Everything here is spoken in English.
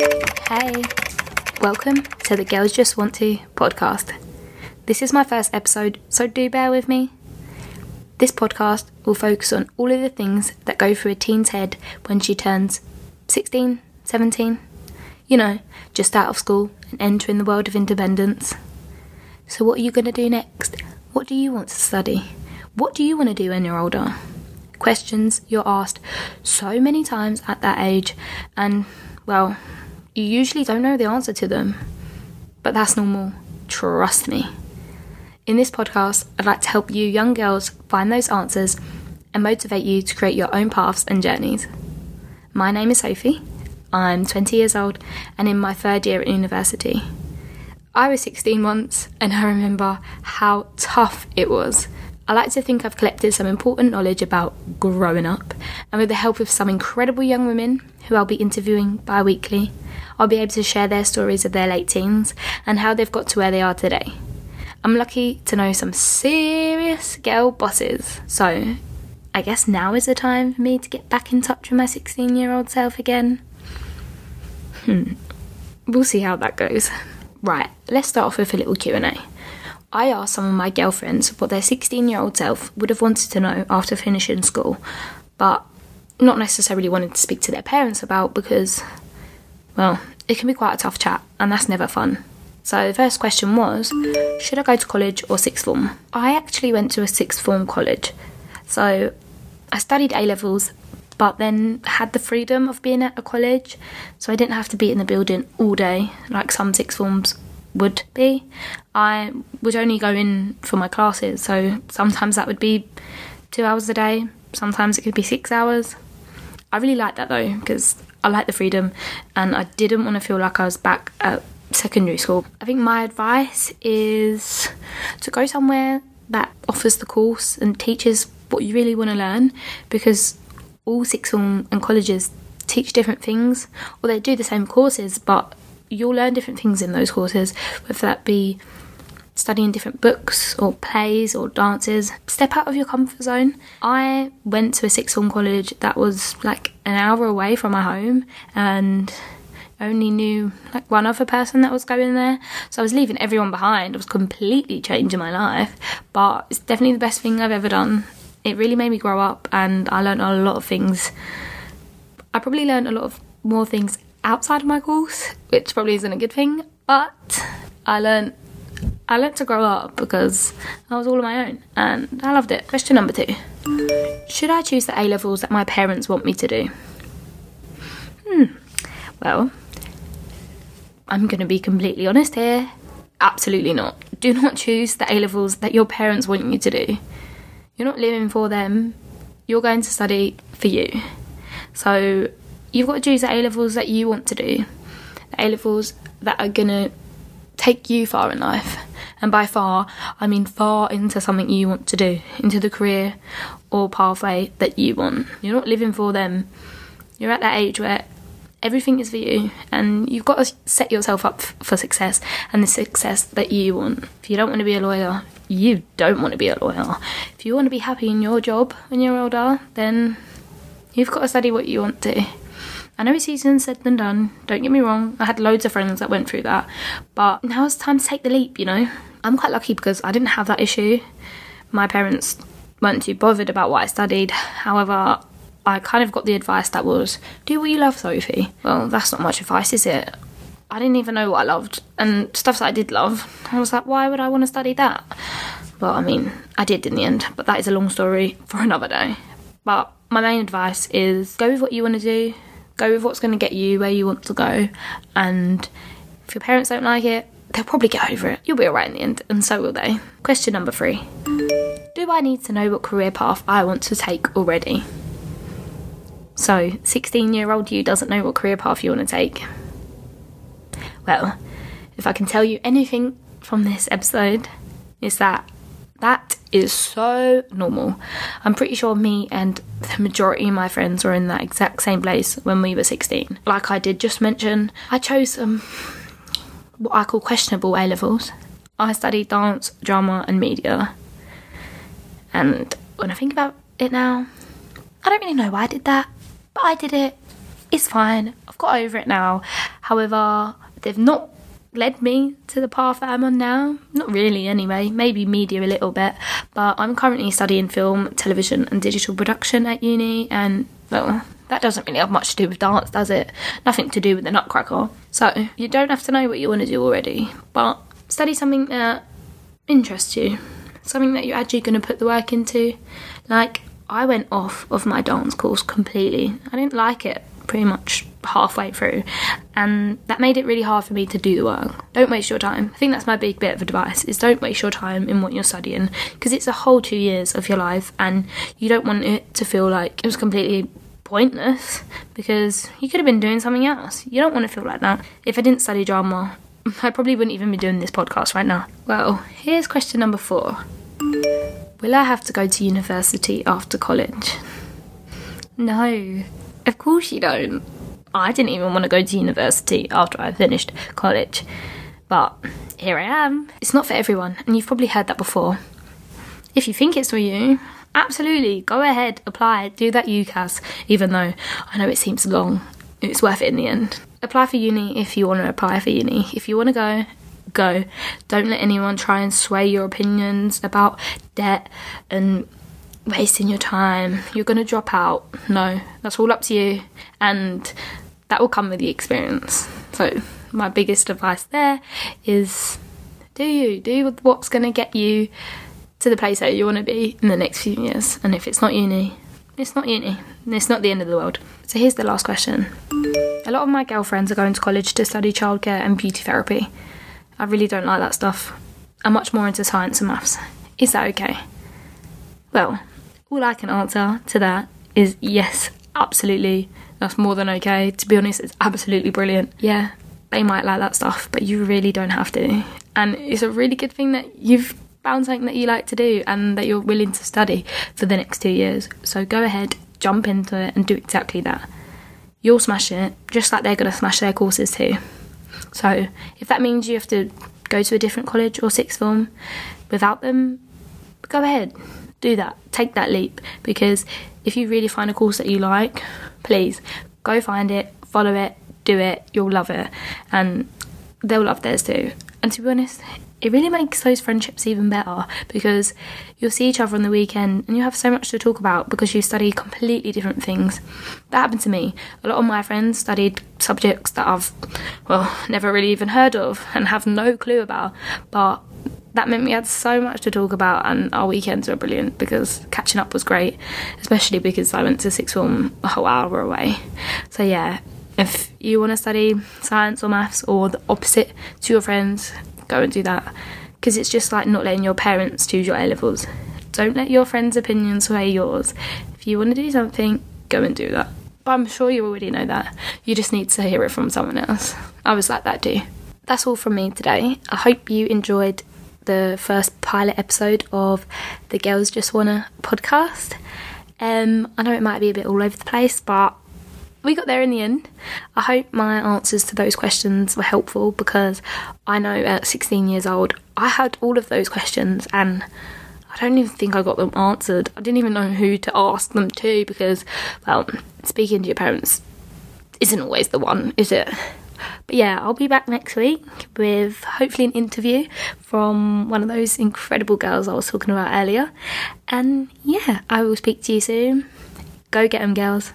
Hey, welcome to the Girls Just Want to podcast. This is my first episode, so do bear with me. This podcast will focus on all of the things that go through a teen's head when she turns 16, 17, you know, just out of school and entering the world of independence. So, what are you going to do next? What do you want to study? What do you want to do when you're older? Questions you're asked so many times at that age, and well, you usually don't know the answer to them. But that's normal. Trust me. In this podcast, I'd like to help you young girls find those answers and motivate you to create your own paths and journeys. My name is Sophie. I'm 20 years old and in my third year at university. I was 16 once and I remember how tough it was. I like to think I've collected some important knowledge about growing up, and with the help of some incredible young women who I'll be interviewing bi weekly, I'll be able to share their stories of their late teens and how they've got to where they are today. I'm lucky to know some serious girl bosses, so I guess now is the time for me to get back in touch with my 16 year old self again. Hmm, we'll see how that goes. Right, let's start off with a little Q&A. I asked some of my girlfriends what their 16 year old self would have wanted to know after finishing school, but not necessarily wanted to speak to their parents about because, well, it can be quite a tough chat and that's never fun. So the first question was Should I go to college or sixth form? I actually went to a sixth form college. So I studied A levels but then had the freedom of being at a college, so I didn't have to be in the building all day like some sixth forms would be. I would only go in for my classes, so sometimes that would be two hours a day, sometimes it could be six hours. I really liked that though, because I like the freedom and I didn't want to feel like I was back at secondary school. I think my advice is to go somewhere that offers the course and teaches what you really want to learn because all sixth form and colleges teach different things or they do the same courses but you'll learn different things in those courses, whether that be studying different books or plays or dances. Step out of your comfort zone. I went to a sixth form college that was like an hour away from my home and only knew like one other person that was going there. So I was leaving everyone behind. It was completely changing my life. But it's definitely the best thing I've ever done. It really made me grow up and I learned a lot of things. I probably learned a lot of more things outside of my course, which probably isn't a good thing, but I learned I learned to grow up because I was all on my own and I loved it. Question number two. Should I choose the A levels that my parents want me to do? Hmm. Well, I'm going to be completely honest here. Absolutely not. Do not choose the A levels that your parents want you to do. You're not living for them, you're going to study for you. So you've got to choose the A levels that you want to do, the A levels that are gonna take you far in life. And by far, I mean far into something you want to do, into the career or pathway that you want. You're not living for them. You're at that age where everything is for you and you've got to set yourself up for success and the success that you want. If you don't want to be a lawyer, you don't want to be a lawyer. If you want to be happy in your job when you're older, then you've got to study what you want to. I know it's easier said than done, don't get me wrong. I had loads of friends that went through that. But now it's time to take the leap, you know? I'm quite lucky because I didn't have that issue. My parents weren't too bothered about what I studied. However, I kind of got the advice that was, do what you love, Sophie. Well, that's not much advice, is it? I didn't even know what I loved. And stuff that I did love, I was like, why would I want to study that? Well, I mean, I did in the end, but that is a long story for another day. But my main advice is go with what you want to do, Go with what's going to get you where you want to go. And if your parents don't like it, they'll probably get over it. You'll be alright in the end, and so will they. Question number three Do I need to know what career path I want to take already? So, 16 year old you doesn't know what career path you want to take. Well, if I can tell you anything from this episode, is that that is so normal. I'm pretty sure me and the majority of my friends were in that exact same place when we were 16. Like I did just mention, I chose um, what I call questionable A levels. I studied dance, drama, and media. And when I think about it now, I don't really know why I did that, but I did it. It's fine. I've got over it now. However, they've not led me to the path that I'm on now. Not really, anyway. Maybe media a little bit. But I'm currently studying film, television, and digital production at uni, and well, that doesn't really have much to do with dance, does it? Nothing to do with the Nutcracker. So you don't have to know what you want to do already, but study something that interests you, something that you're actually going to put the work into. Like I went off of my dance course completely. I didn't like it pretty much halfway through, and that made it really hard for me to do the work. Don't waste your time. I think that's my big bit of advice: is don't waste your time in what you're studying because it's a whole two years of your life, and you don't want it to feel like it was completely pointless because you could have been doing something else. You don't want to feel like that. If I didn't study drama, I probably wouldn't even be doing this podcast right now. Well, here's question number four Will I have to go to university after college? No, of course you don't. I didn't even want to go to university after I finished college. But here I am. It's not for everyone, and you've probably heard that before. If you think it's for you, absolutely go ahead, apply, do that UCAS, even though I know it seems long. It's worth it in the end. Apply for uni if you want to apply for uni. If you want to go, go. Don't let anyone try and sway your opinions about debt and wasting your time. You're going to drop out. No, that's all up to you. And that will come with the experience. So, my biggest advice there is do you, do what's going to get you to the place that you want to be in the next few years. And if it's not uni, it's not uni. It's not the end of the world. So here's the last question. A lot of my girlfriends are going to college to study childcare and beauty therapy. I really don't like that stuff. I'm much more into science and maths. Is that okay? Well, all I can answer to that is yes, absolutely. That's more than okay. To be honest, it's absolutely brilliant. Yeah, they might like that stuff, but you really don't have to. And it's a really good thing that you've found something that you like to do and that you're willing to study for the next two years. So go ahead, jump into it, and do exactly that. You'll smash it, just like they're going to smash their courses too. So if that means you have to go to a different college or sixth form without them, go ahead, do that, take that leap. Because if you really find a course that you like, please go find it, follow it, do it, you'll love it, and they'll love theirs too. And to be honest, it really makes those friendships even better because you'll see each other on the weekend and you have so much to talk about because you study completely different things. That happened to me. A lot of my friends studied subjects that I've, well, never really even heard of and have no clue about, but that meant we had so much to talk about and our weekends were brilliant because catching up was great, especially because I went to sixth form a whole hour away. So yeah, if you want to study science or maths or the opposite to your friends, go and do that. Because it's just like not letting your parents choose your A levels. Don't let your friends' opinions sway yours. If you want to do something, go and do that. But I'm sure you already know that. You just need to hear it from someone else. I was like that too. That's all from me today. I hope you enjoyed the first pilot episode of the Girls Just Wanna podcast. Um, I know it might be a bit all over the place, but we got there in the end. I hope my answers to those questions were helpful because I know at 16 years old I had all of those questions and I don't even think I got them answered. I didn't even know who to ask them to because, well, speaking to your parents isn't always the one, is it? But yeah, I'll be back next week with hopefully an interview from one of those incredible girls I was talking about earlier. And yeah, I will speak to you soon. Go get them, girls.